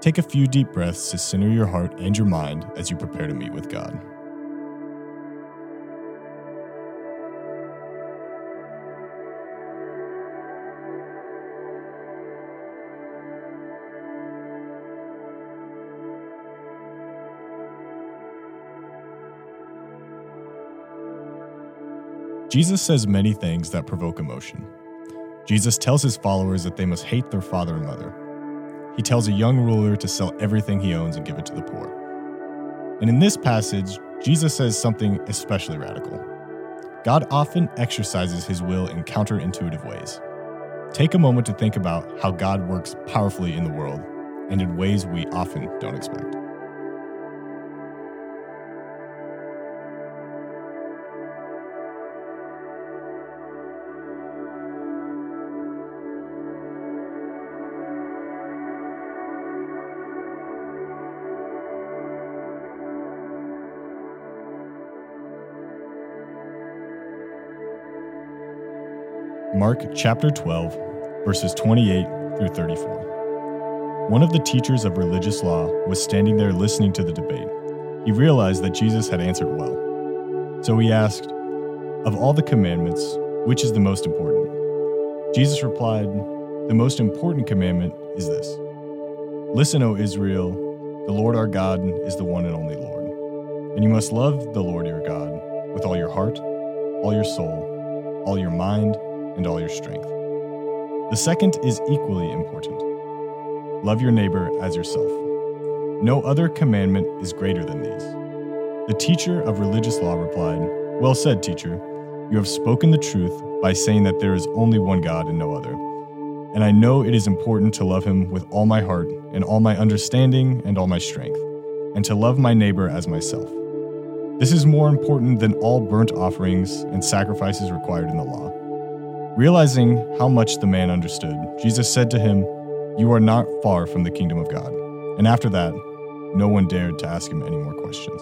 Take a few deep breaths to center your heart and your mind as you prepare to meet with God. Jesus says many things that provoke emotion. Jesus tells his followers that they must hate their father and mother. He tells a young ruler to sell everything he owns and give it to the poor. And in this passage, Jesus says something especially radical. God often exercises his will in counterintuitive ways. Take a moment to think about how God works powerfully in the world and in ways we often don't expect. Mark chapter 12, verses 28 through 34. One of the teachers of religious law was standing there listening to the debate. He realized that Jesus had answered well. So he asked, Of all the commandments, which is the most important? Jesus replied, The most important commandment is this Listen, O Israel, the Lord our God is the one and only Lord. And you must love the Lord your God with all your heart, all your soul, all your mind, and all your strength. The second is equally important love your neighbor as yourself. No other commandment is greater than these. The teacher of religious law replied, Well said, teacher. You have spoken the truth by saying that there is only one God and no other. And I know it is important to love him with all my heart and all my understanding and all my strength, and to love my neighbor as myself. This is more important than all burnt offerings and sacrifices required in the law. Realizing how much the man understood, Jesus said to him, You are not far from the kingdom of God. And after that, no one dared to ask him any more questions.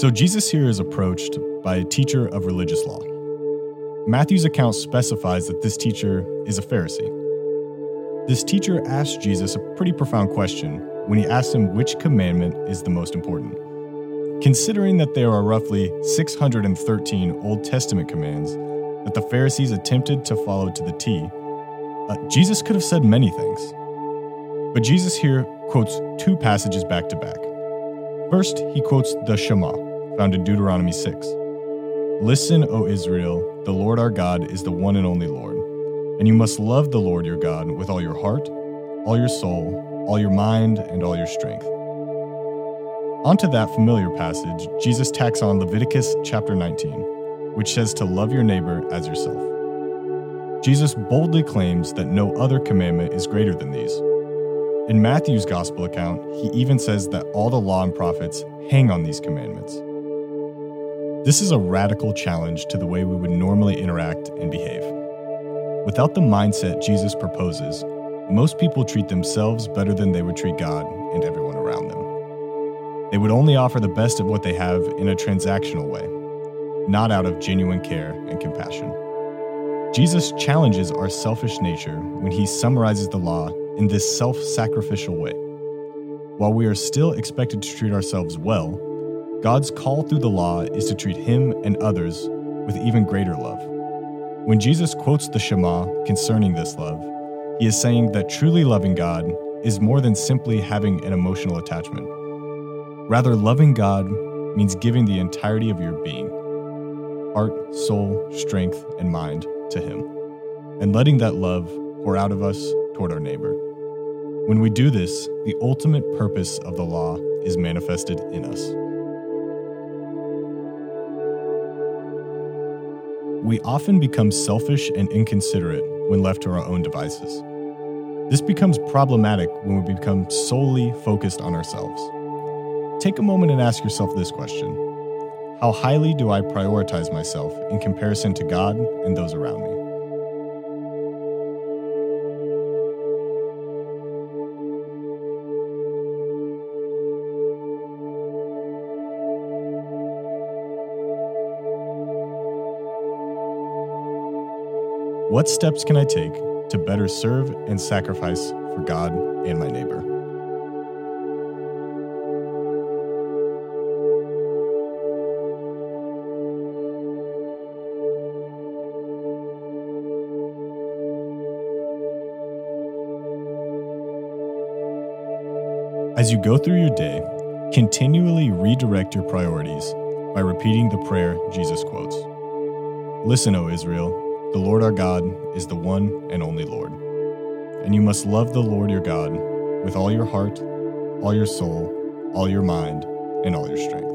So Jesus here is approached by a teacher of religious law. Matthew's account specifies that this teacher is a Pharisee. This teacher asked Jesus a pretty profound question when he asked him which commandment is the most important. Considering that there are roughly 613 Old Testament commands that the Pharisees attempted to follow to the T, uh, Jesus could have said many things. But Jesus here quotes two passages back to back. First, he quotes the Shema, found in Deuteronomy 6. Listen, O Israel, the Lord our God is the one and only Lord, and you must love the Lord your God with all your heart, all your soul, all your mind, and all your strength. Onto that familiar passage, Jesus tacks on Leviticus chapter 19, which says to love your neighbor as yourself. Jesus boldly claims that no other commandment is greater than these. In Matthew's gospel account, he even says that all the law and prophets hang on these commandments. This is a radical challenge to the way we would normally interact and behave. Without the mindset Jesus proposes, most people treat themselves better than they would treat God and everyone around them. They would only offer the best of what they have in a transactional way, not out of genuine care and compassion. Jesus challenges our selfish nature when he summarizes the law in this self sacrificial way. While we are still expected to treat ourselves well, God's call through the law is to treat him and others with even greater love. When Jesus quotes the Shema concerning this love, he is saying that truly loving God is more than simply having an emotional attachment. Rather, loving God means giving the entirety of your being heart, soul, strength, and mind to Him, and letting that love pour out of us toward our neighbor. When we do this, the ultimate purpose of the law is manifested in us. We often become selfish and inconsiderate when left to our own devices. This becomes problematic when we become solely focused on ourselves. Take a moment and ask yourself this question How highly do I prioritize myself in comparison to God and those around me? What steps can I take to better serve and sacrifice for God and my neighbor? As you go through your day, continually redirect your priorities by repeating the prayer Jesus quotes. Listen, O Israel, the Lord our God is the one and only Lord. And you must love the Lord your God with all your heart, all your soul, all your mind, and all your strength.